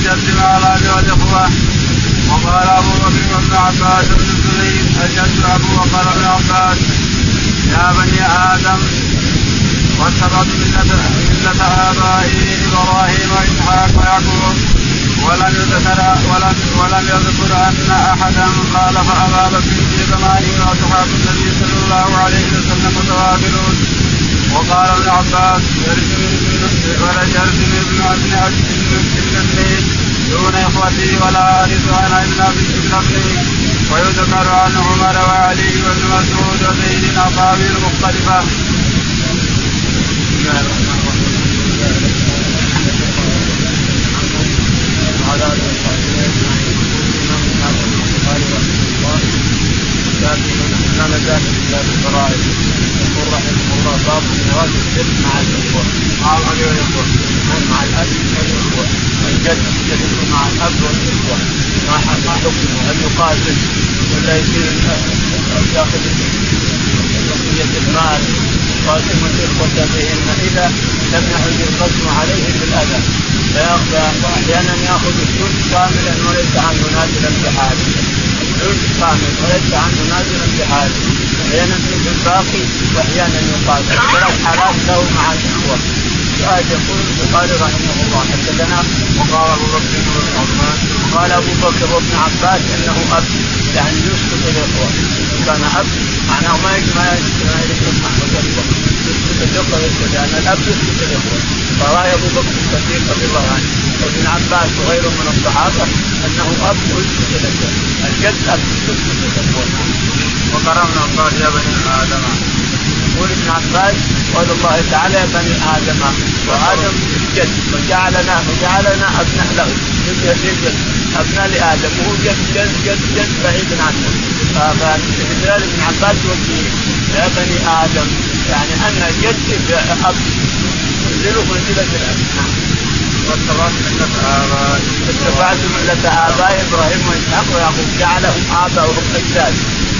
الجد مع الاب والاخوه وقال أبو بكر وابن عباس بن الزبير الجد أبو بكر بن عباس. يا بني آدم واتبعت ملة آبائي إبراهيم وإسحاق ويعقوب ولم يذكر ولم ولم يذكر أن أحدا قال فأبا بكر في زمانه وأصحاب النبي صلى الله عليه وسلم متوافرون وقال ابن عباس ابن ابن ابن دون إخوتي ولا ارث أنا إلا ابن ويذكر عن عمر وعلي وابن مسعود وزيد اقابيل مختلفة الله الرحمن الرحيم وعلى اله وصحبه اجمعين يقول رحمه الله كتاب كان ذلك كتاب الفرائض يقول رحمه الله باب مراد الجد مع الاخوه مع الاب والاخوه مع الاب والاخوه الجد يجد مع الاب والاخوه ما ما يقاتل ولا يصير ياخذ بقيه المال قاسم الإخوة بهن إذا لم يعد القسم عليهم بالاذى فياخذ واحيانا يأخذ الثلث كاملا وليس عنه نازلا بحاله الثلث كامل وليس عنه نازلا بحاله أحيانا في الباقي واحيانا يقاتل. ثلاث حالات له مع الإخوة. سؤال يقول البخاري رحمه الله حدثنا وقال ابو بكر قال أبو بكر وابن عباس إنه أب يعني يسقط الإخوة. كان أب معناه ما ما ما يجمع الإخوة. يسقط الإخوة لأن الأب يسقط الإخوة. فرأي أبو بكر الصديق رضي الله عنه وابن عباس وغيره من الصحابة أنه أب يسقط الإخوة. الجد أب يسقط الإخوة. وقرأ ابن عباس يا بني آدم. يقول ابن عباس قول الله تعالى يا بني آدم وآدم جد وجعلنا وجعلنا أبناء له. جد أبناء لآدم. وهو جد جد جد جد بعيد عنه فلذلك ابن عباس يوجه يا بني آدم يعني ان الجد اب ينزله منزله الاب نعم. ملة آباء اتبعت ملة آباء إبراهيم وإسحاق ويعقوب. جعلهم آباؤهم أجداد.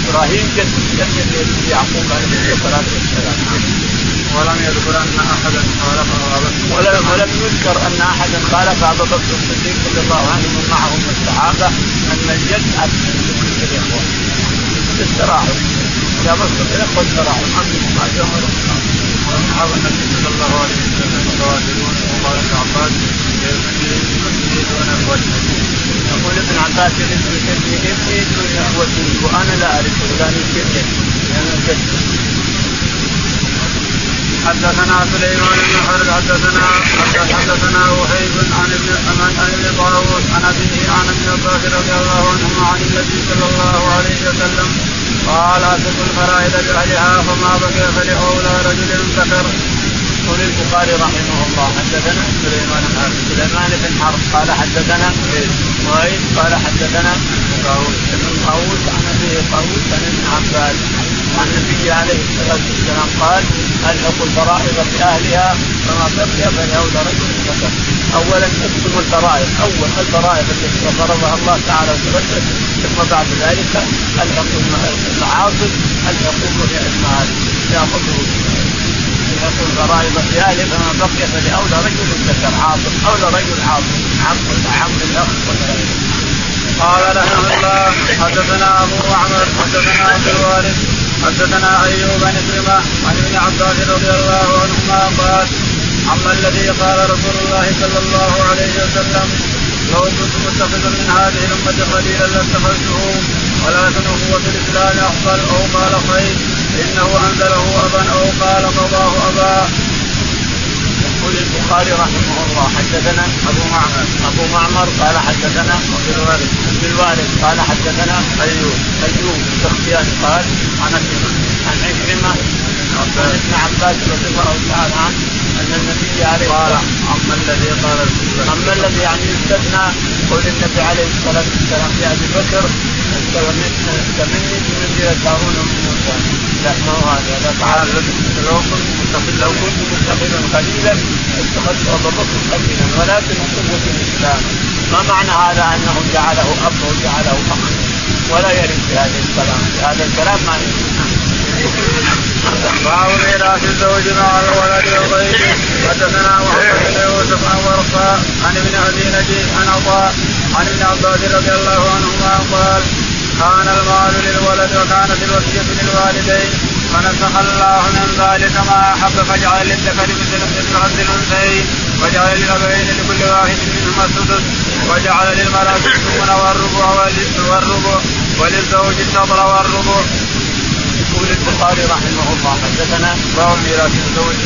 إبراهيم جد جد يعقوب عليه الصلاة والسلام. ولم يذكر أن أحدا خالف أبا بكر. ولم يذكر أن أحدا خالف أبا بكر الصديق رضي الله عنه ومن معه من الصحابة أن الجد أكثر من الإخوة استراحوا إذا مسك الإخوة استراحوا عندهم ما جاء واصحاب النبي صلى الله عليه وسلم متواترون وقال ابن عباس دون اخوته يقول ابن عباس يرث ابني ابني دون اخوته وأنا لا ارثه لأن الجد لأن الجد حدثنا سليمان بن حرب حدثنا حدثنا وهيب عن ابن عن ابن طاووس عن أبيه عن ابن عباس رضي الله عنهما عن النبي صلى الله عليه وسلم. قال اتقوا الفرائض بأهلها فما بقي فلاولى رجل ذكر يقول البخاري رحمه الله حدثنا سليمان بن حرب سليمان بن حرب. قال حدثنا وهيب قال حدثنا طاووس بن طاووس عن أبيه طاووس عن ابن عباس. النبي عليه الصلاة والسلام قال الحقوا الفرائض باهلها فما بقي فلاولى رجل ذكر اولا اكتب الفرائض أول الفرائض التي فرضها الله تعالى وتبدل ثم بعد ذلك الحقوا المعاصي الحقوا المال؟ ياخذه يقول الفرائض في اهله فما بقي فلاولى رجل ذكر عاصم اولى رجل عاصم عم عم الاخ قال رحمه الله حدثنا أبو معمر حدثنا عبد الوارث حدثنا أيوب عن كلمه عن ابن عباس رضي الله عنهما قال أما الذي قال رسول الله صلى الله عليه وسلم لو كنت متخذا من هذه الأمة خليلا لاتخذته ولكن اخوة الإسلام أفضل أو قال خير إنه أنزله أبا أو قال قضاه أبا. يقول البخاري رحمه الله حدثنا أبو معمر أبو معمر قال حدثنا عبد الوارث عبد الوارث قال حدثنا أيوب أيوب السختياني قال عن عن عكرمة عن ابن عباس رضي الله تعالى عنه أن النبي عليه قال أما الذي قال أما الذي يعني يستثنى قول النبي عليه الصلاة والسلام لابي بكر استمني بمنزله هارون من موسى لا ما هو هذا؟ لا تعالى متخذ لو كنت متخذا قليلا اتخذت بكر قليلا ولكن قوه الاسلام ما معنى هذا انه جعله اب وجعله اخ ولا يرد في هذه الكلام في هذا الكلام ما يرد باب ميراث الزوج مع الولد وغيره حدثنا محمد بن يوسف عن ورقاء عن ابن ابي نجيح عن عطاء عن ابن عباس رضي الله عنهما قال كان المال للولد وكانت الوصية للوالدين فنسخ الله من ذلك ما أحب فجعل للذكر مثل مثل حظ الأنثيين وجعل للأبوين لكل واحد منهما السدس وجعل للمرأة الثمن والربع والربع وللزوج الشطر والربع يقول البخاري رحمه الله حدثنا باب ميراث الزوج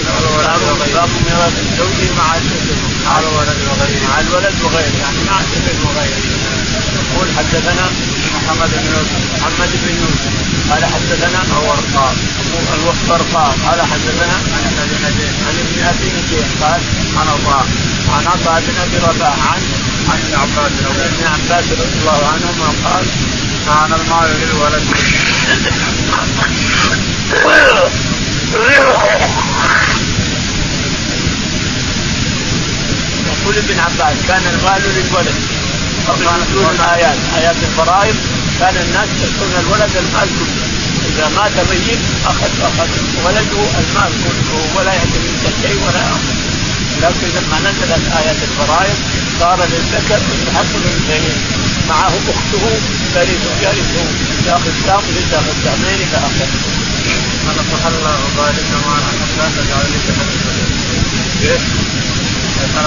باب ميراث الزوج مع مع الولد وغيره. مع الولد وغيره. يعني مع الابن وغيره. يقول حدثنا محمد بن يوسف. محمد بن يوسف. قال حدثنا الورقاء الورقاء قال حدثنا عن ابن عن ابن أبي نجيح. قال عن عطاء عن عطاء بن أبي رباح. عن عن ابن عباس. عن ابن عباس رضي الله عنهما قال كان المال للولد. يقول ابن عباس كان المال للولد. قبل نزول الايات آيات الفرائض. كان الناس يعطون الولد المال كله. إذا مات ميت اخذ أخذ ولده المال كله ولا يأتي منه شيء ولا يأخذ. لكن لما نزلت آيات الفرائض صار للذكر مثل حظ الانثيين معه أخته ترث يرثه. ياخذ سام تأخذ سامين إلى اخره. فنصح الله ذلك ما احب فجعل لك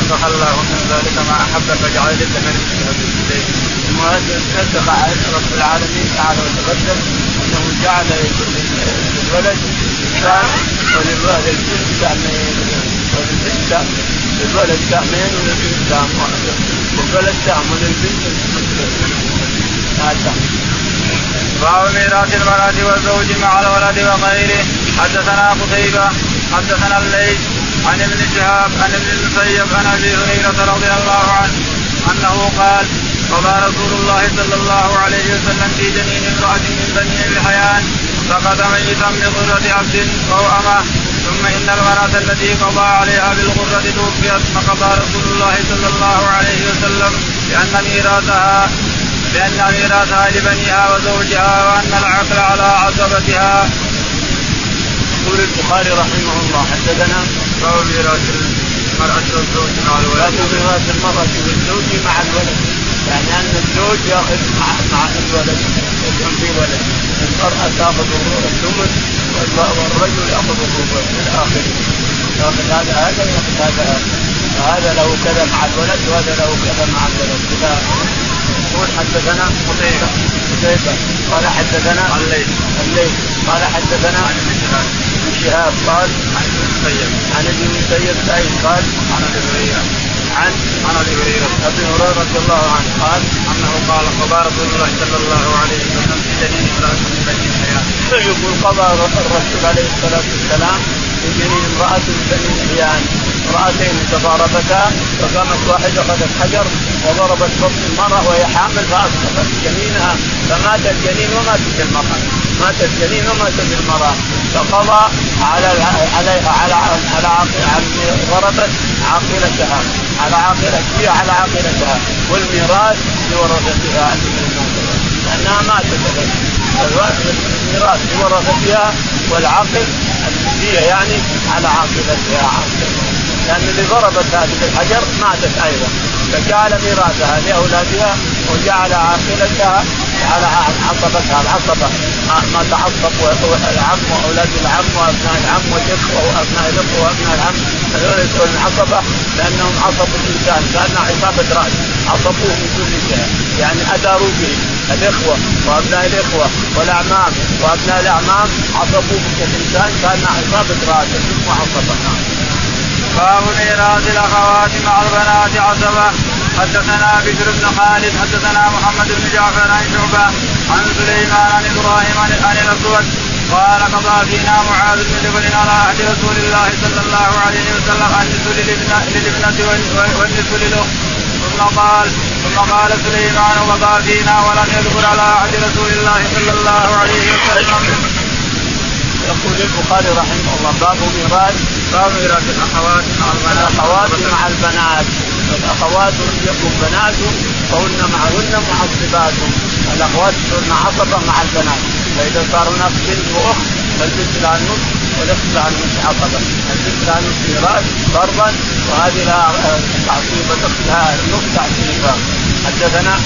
فنصح الله من ذلك ما أحب فجعل لك نسخ رب العالمين تعالى وتقدم أنه جعل للولد سام وللبنت سامين وللبنت للولد سامين وللبنت سام للولد سام وللبنت هذا باب ميراث المرأة والزوج مع الولد وغيره. حدثنا قتيبة حدثنا الليث عن ابن شهاب عن ابن المسيب عن أبي هريرة رضي الله عنه أنه قال قضى رسول الله صلى الله عليه وسلم في جنين امرأة من بني الحيان فقد ميتا بغرة عبد أو أمة ثم إن المرأة التي قضى عليها بالغرة توفيت فقضى رسول الله صلى الله عليه وسلم بأن ميراثها بأن ميراثها لبنيها وزوجها وأن العقل على عصبتها. يقول البخاري رحمه الله حدثنا باب ميراث المرأة والزوج مع الولد. باب ميراث المرأة والزوج مع الولد. يعني أن الزوج يأخذ مع مع الولد يكون في ولد المرأة تأخذ الثمن والرجل يأخذ الربع إلى اخره يأخذ هذا هذا وياخذ هذا هذا فهذا له كذا مع الولد وهذا له كذا مع الولد. كذا يقول حدثنا قتيبة. قتيبة. قال حدثنا الليل الليل قال حدثنا عن شهاب قال عن ابن المسيب. عن ابن المسيب سعيد قال عن ابي هريرة. عن عن ابي هريرة. أبي هريرة رضي الله عنه قال أنه قال قضى رسول الله صلى الله عليه وسلم في جنين امرأة من بني الحياة. يقول قضى الرسول عليه الصلاة والسلام في جنين امرأة من بني الحيان امرأتين تضاربتا فقامت واحدة أخذت حجر وضربت بطن المرأة وهي حامل فأسقطت جنينها. فمات الجنين وماتت المرأة. مات الجنين وماتت المرأة. فقضى على عليها على على ضربت عاقلتها. على عاقلة هي على عاقلتها. والميراث لورثتها لأنها ماتت الميراث لورثتها والعقل الهدية يعني على عاقلتها عاقلتها. لأن اللي ضربت هذه بالحجر ماتت أيضا. فجعل ميراثها لأولادها وجعل عاقلتها على عصبتها العصبه ما تعصب العم وأولاد العم وأبناء العم والإخوة وأبناء الإخوة وأبناء العم. هذول يدخلون العصبه لأنهم عصبوا الإنسان. كأن عصابة رأس. عصبوه من كل جهة. يعني أداروا به الإخوة وأبناء الإخوة والأعمام. وأبناء الأعمام عصبوه الانسان كأن عصابة رأس. اسمه عصبه باب ميراث الأخوات مع البنات عصبه حدثنا بشر بن خالد حدثنا محمد بن جعفر عن شعبة عن سليمان عن إبراهيم عن الأسود. قال قضى فينا معاذ بن جبل على عهد رسول الله صلى الله عليه وسلم النصف للابنة والنصف للاخت ثم قال ثم قال سليمان وقضى فينا ولم يذكر على عهد رسول الله صلى الله عليه وسلم. يقول البخاري رحمه الله باب ميراث الأخوات مع البنات. الأخوات مع البنات الاخوات يكون بنات فهن معهن معصبات. الأخوات صرن عصبه مع البنات. فإذا صار هناك بنت وأخت فالبنت لها النصف والاخت لها النصف عقبه البنت لها نصف ميراث فرضا وهذه لها تعصيب لها النصف تعصيبا حدثنا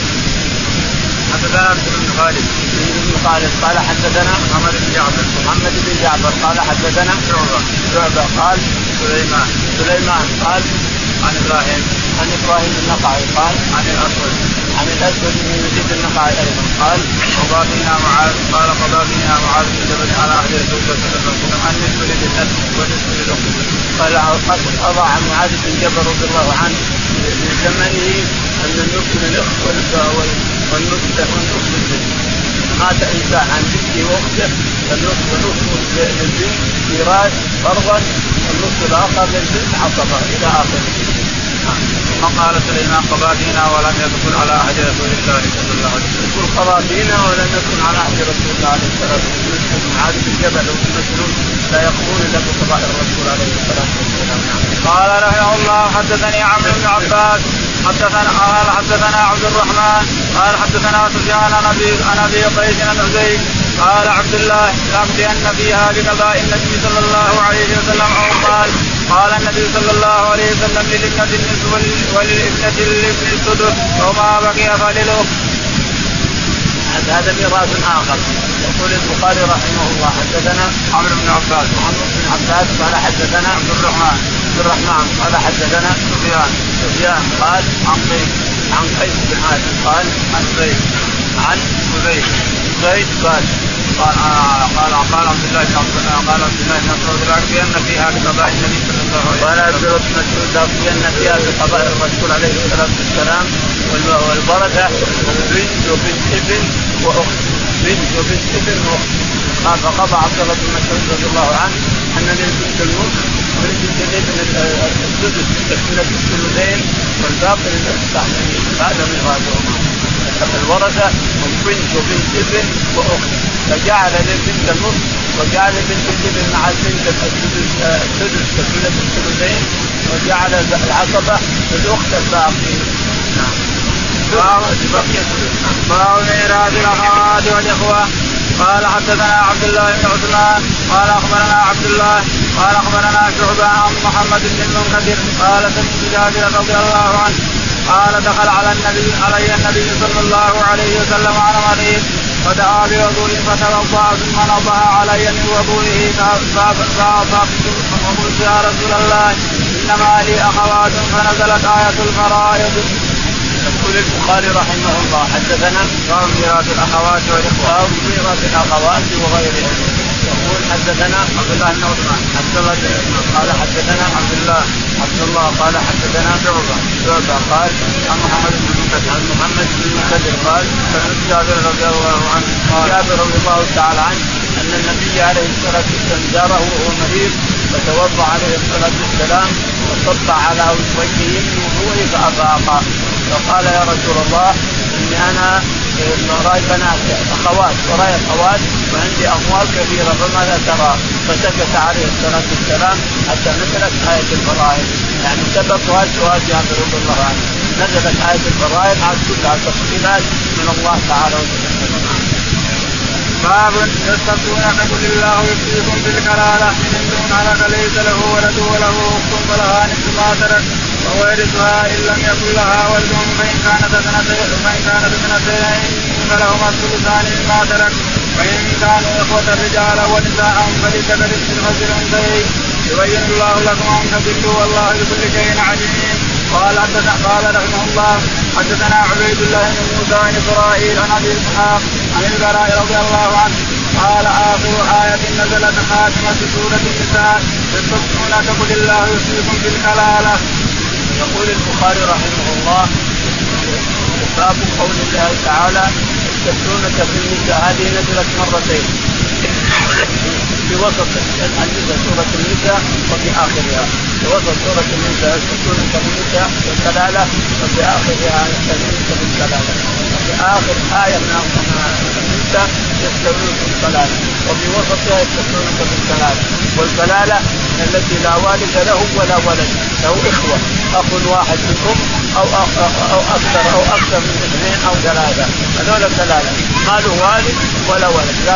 حدثنا عبد بن خالد. خالد قال حدثنا محمد بن جعفر. محمد بن جعفر قال حدثنا شعبة شعبه قال سليمان. سليمان قال عن إبراهيم. عن إبراهيم النقعي قال عن الأسود. عن الأسود بن يزيد النقعي أيضا قال قضى فينا معاذ. قال قضى فينا معاذ بن جبل على أهل رسول الله ان نسبه للاب ونسبه للاخت قال قضى عن معاذ بن جبل رضي الله عنه في زمنه أن للاخت والنصف والنصف للبنت مات انسان عن بنته واخته فالنصف ونصف للبنت ميراث فرضا والنصف الآخر للبنت عصبة إلى آخره وقال سليمان قضى فينا ولم يدخل على عهد رسول الله صلى الله عليه وسلم. يقول قضى فينا ولم يكن على عهد رسول الله عليه الصلاة والسلام معاذ بن جبل مسعود لا يقضون إلا بقضاء الرسول عليه الصلاة والسلام. قال رحمه الله حدثني عمرو بن عباس حدثنا قال حدثنا عبد الرحمن قال حدثنا سفيان عن ابي عن أبي قيس بن زيد قال عبد الله لأمضين فيها بقضاء النبي صلى الله عليه وسلم أو قال قال النبي صلى الله عليه وسلم للابنة النصف وللابنة الابن السدس وما بقي فللأخت. هذا ميراث آخر. يقول البخاري رحمه الله حدثنا عمرو بن عباس. عمرو بن عباس قال حدثنا عبد الرحمن. عبد الرحمن قال حدثنا سفيان. سفيان قال عن قيس عن قيس بن حاتم قال عن زيد. عن زيد. زيد قال قال قال قال عبد الله بن قال عبد الله بن مسعود لأكفين فيها بقضاء النبي صلى الله عليه وسلم. قال عبد الله بن مسعود لأكفين فيها بقضاء الرسول عليه الصلاة والسلام والبركة بنت وبنت ابن وأخت بنت وبنت ابن وأخت قال فقضى عبد الله بن مسعود رضي الله عنه أن للبنت النصف وللبنت الابن السدس تكملة الثلثين والباقي للأخت هذا ميراثهما الورثة والبنت وبنت ابن وأخت. فجعل للبنت النصف وجعل بنت الابن مع البنت السدس السدس تكملة الثلثين وجعل العصبة للأخت الباقي. نعم. باب ميراث الأخوات والإخوة. قال حدثنا عبد الله بن عثمان. قال أخبرنا عبد الله. قال أخبرنا شعبه عن محمد بن المنكدر قال سمعت جابر رضي الله عنه. قال دخل على النبي علي النبي صلى الله عليه وسلم على مريض فدعا بوضوء فتوضأ ثم نضع علي من وضوئه فقلت يا رسول الله إنما لي أخوات فنزلت آية الفرائض. يقول البخاري رحمه الله حدثنا باب ميراث الأخوات والإخوة باب ميراث الأخوات وغيرهم. حدثنا عبد الله بن عثمان. عبد الله بن عثمان. قال حدثنا عبد الله. عبد الله قال حدثنا شعبة. شعبة قال عن محمد بن المنكدر عن محمد بن المنكدر قال سمعت جابر رضي الله عنه جابر رضي الله تعالى عنه أن النبي عليه الصلاة والسلام زاره وهو مريض فتوضأ عليه الصلاة والسلام وصب على وجهه من وضوءه فأفاق. فقال يا رسول الله إني أنا وراي بنات أخوات ورأي أخوات وعندي أموال كثيرة فماذا ترى؟ فسكت عليه الصلاة والسلام حتى نزلت آية الفرائض. يعني سببها سؤال جابر رضي الله عنه. نزلت آية الفرائض عن كلها تفصيلات من الله تعالى وسلم. باب يستفتون فقل الله يفتيكم في الكلاله إن دون هلك ليس له ولد وله أخت فلها نصف ما ترك. وهو يرثها إن لم يكن لها ولد فان كانت اثنتين فان كانت اثنتين فلهما الثلثان مما ترك. وإن كانوا إخوة رجالا ونساء فلذكر مثل الانثيين يبين الله لكم أن تضلوا والله بكل شيء عليم. قال قال رحمه الله حدثنا عبيد الله بن موسى عن اسرائيل عن أبي إسحاق عن البراء رضي الله عنه. قال آخر آية نزلت خاتمة سورة النساء. يستفتون تقل الله يفتيكم في. يقول البخاري رحمه الله باب قول الله تعالى يستفتونك في النساء هذه نزلت مرتين. في وسط النساء سورة النساء وفي آخرها. في وسط سورة النساء يستفتونك في النساء والكلالة وفي آخرها يستفتونك في الكلالة. وفي آخر آية من النساء يستفتونك في الكلالة. وفي وسطها يستفتونك في الكلالة والكلالة التي لا والد له ولا ولد. له إخوة أخ واحد منكم أو أخ أو أكثر أو أكثر من اثنين أو ثلاثة. هذول كلالة ما له والد ولا ولد. لا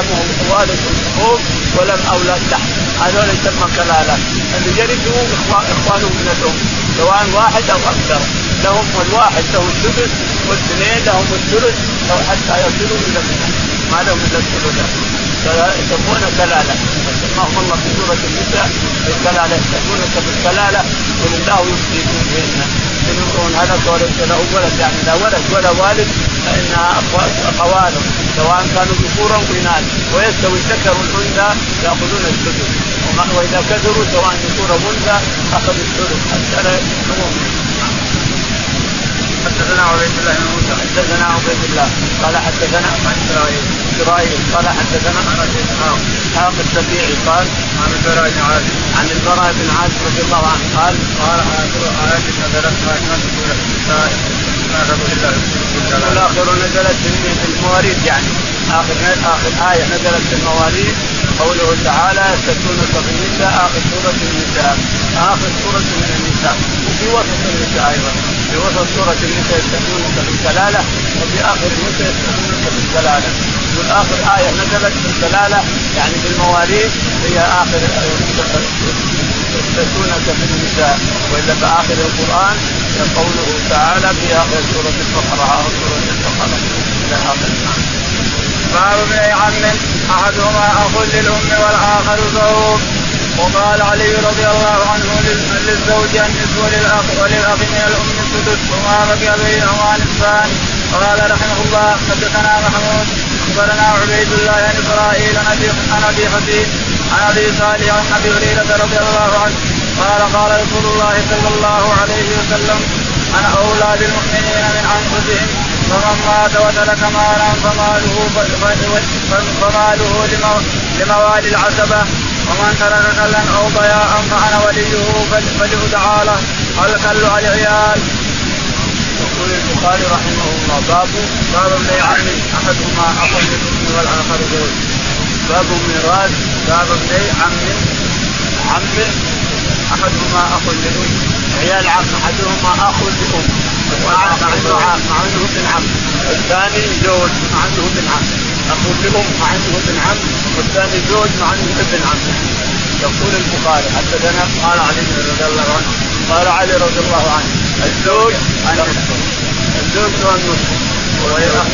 والد فوق ولا أولاد تحت هذول يسمى كلالة. اللي يرثوا اخوانهم من الام سواء واحد أو أكثر. لهم الواحد له السدس والاثنين لهم الثلث أو حتى يصلوا إلى ما لهم إلا الثلث. يسمون كلاله سماهم الله في سوره النساء بالكلالة يسمونك بالكلاله قل الله يفتيكم بهن. إن امرؤ هلك وليس له ولد يعني لا ولد ولا والد فإنها اخوانه سواء كانوا ذكورا أو اناث ويستوي الذكر والأنثى يأخذون السدس. وإذا كثروا سواء ذكور أو أنثى أخذوا الثلث حتى لا حدثنا عبيد الله بن موسى. حدثنا عبيد الله. قال حدثنا عن اسرائيل اسرائيل قال حدثنا اسحاق اسحاق السبيعي قال عن البراء بن عازب عن البراء بن عازب رضي الله عنه قال قال آخر ايات نزلت النساء والاخر نزلت في المواريث يعني. آخر آخر آية نزلت في المواريث قوله تعالى يستفتونك في النساء آخر سورة النساء. آخر سورة من النساء. وفي وسط النساء أيضا. في وسط سورة النساء يستفتونك في الكلاله وفي آخر النساء يستفتونك في الكلاله والاخر آية نزلت في يعني في المواريث هي آخر يستفتونك في النساء. وإلا فاخر القرآن قوله تعالى في آخر سورة البقرة أو سورة البقرة. إلى آخر باب ابن عم أحدهما أخ للأم والآخر زوج. وقال علي رضي الله عنه للزوج النصف وللاخ وللأخ من الأم السدس وما بقي بينهما نصفان قال رحمه الله حدثنا محمود أخبرنا عبيد الله عن إسرائيل عن ابي حبيب عن أبي صالح عن أبي هريرة رضي الله عنه. قال قال رسول الله صلى الله عليه وسلم أنا أولى بالمؤمنين من أنفسهم فمن مات وترك مالا فماله فماله لموالي العتبة ومن ترك كلا أو ضياء فانا وليه فليدعى له الكل العيال. يقول البخاري رحمه الله باب باب ابن عم احدهما اخ للابن والآخر زوج باب ميراث باب ابن عم عم أحدهما اخ للام عيال عم أحدهما اخ لام مع أنه ابن عم. الثاني زوج مع أنه ابن عم. اخو لام مع أنه ابن عم والثاني زوج مع أنه ابن عم. يقول البخاري حدثنا قال علي رضي الله عنه قال علي رضي الله عنه الزوج الزوج له النصف. والاخ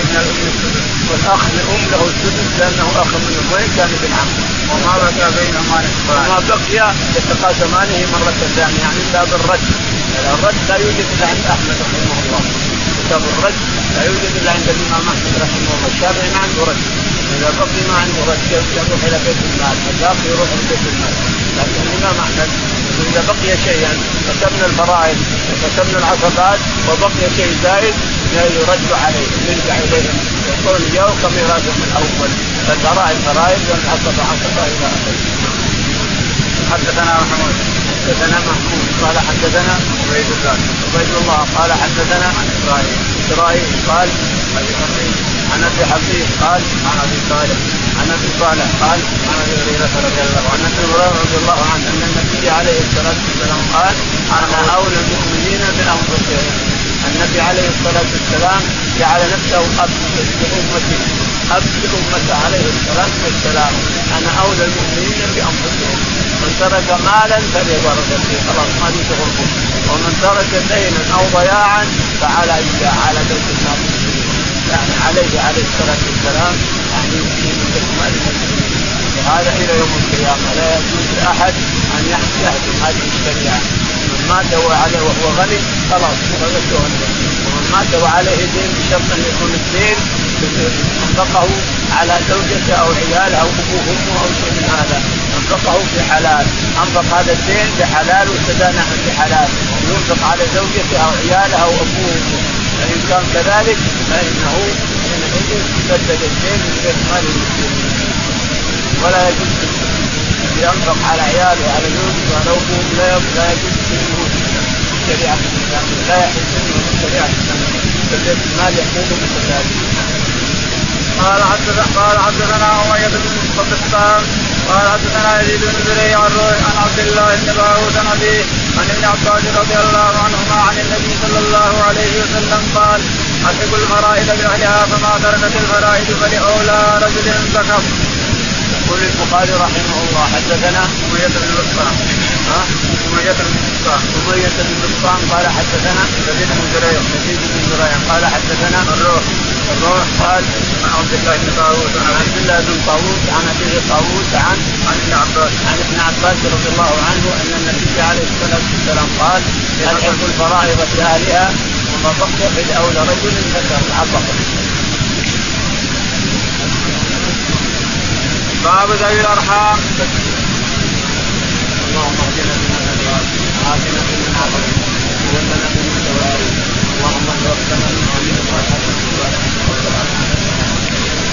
والأخ لأم له السدس لأنه أخ من وين كان ابن عم. وما بقى بينهما وما بقي يتقاسمانه مرة ثانية يعني الا بالرد الرد لا يوجد عند أحمد رحمه الله. كتاب الرد لا يوجد إلا عند الإمام أحمد رحمه الله. الشافعي ما عنده رد. إذا بقي ما عنده رد يروح إلى بيت المال؟ الباقي يروح إلى بيت المال. لكن الإمام أحمد إذا بقي شيئا قسمنا الفرائض وقسمنا العصبات وبقي شيء زائد يرد عليه. يرجع اليهم يقول يوم كميراثهم الأول. فالفرائض فرائض والعصبه عصبه إلى آخره. حدثنا محمود حدثنا محمود قال حدثنا عبيد الله. عبيد الله قال حدثنا عن اسرائيل اسرائيل قال أبي حفيظ عن أبي حفيظ قال عن أبي صالح عن أبي صالح قال عن أبي هريرة رضي الله عنه عن أبي هريرة رضي الله عنه أن النبي عليه الصلاة والسلام قال أنا أولى المؤمنين بأنفسهم. النبي عليه الصلاة والسلام جعل نفسه أب لأمته. أب لأمته عليه الصلاة والسلام. أنا أولى المؤمنين بأنفسهم. من ترك مالا فلورثته خلاص ما في شغل ومن ترك دينا أو ضياعا فعلى على بيت المال يعني عليه عليه الصلاة والسلام. يعني يمكن بيت مال وهذا إلى يوم القيامة. لا يجوز لأحد أن يحكم هذه الشريعة. من مات وعليه وهو غني خلاص ورثته ومن مات وعليه دين بشرط أن يكون الدين انفقه على زوجته أو عياله أو أبوه وامه أو شيء من هذا. انفقه في حلال. أنفق هذا الدين بحلال واستدانه بحلال ينفق على زوجته أو عياله أو أبوه. فإن كان كذلك فإنه حينئذ يسدد الدين من بيت مال المسلمين. ولا يجوز ينفق على عياله وعلى زوجته وعلى أبوه. لا لا يجوز منه شريعة الإسلام. لا يحل منه شريعة الإسلام. فبيت المال يقوم بكذلك قال حدثنا قال حدثنا أمية بن قبطان قال حدثنا يزيد بن زريع عن عبد الله بن داوود عن عن ابن عباس رضي الله عنهما عن النبي صلى الله عليه وسلم قال الحق الفرائض باهلها فما تركت الفرائض فلأولى رجل ذكر. يقول البخاري رحمه الله حدثنا أمية بن بسطام ها؟ أمية بن بسطام أمية بن بسطام قال حدثنا يزيد بن جرير يزيد بن زريع قال حدثنا الروح. الروح قال عن عبد الله بن طاووس عن عبد الله بن طاووس عن ابي طاووس عن عن ابن عباس عن ابن عباس رضي الله عنه أن النبي عليه الصلاة والسلام قال الحق الفرائض نعم. باهلها وما بقي في اولى رجل ذكر عبقر باب ذوي الأرحام. اللهم اهدنا فيمن هديت وعافنا فيمن عافيت وتولنا فيمن توليت اللهم توفنا من امين وارحمنا.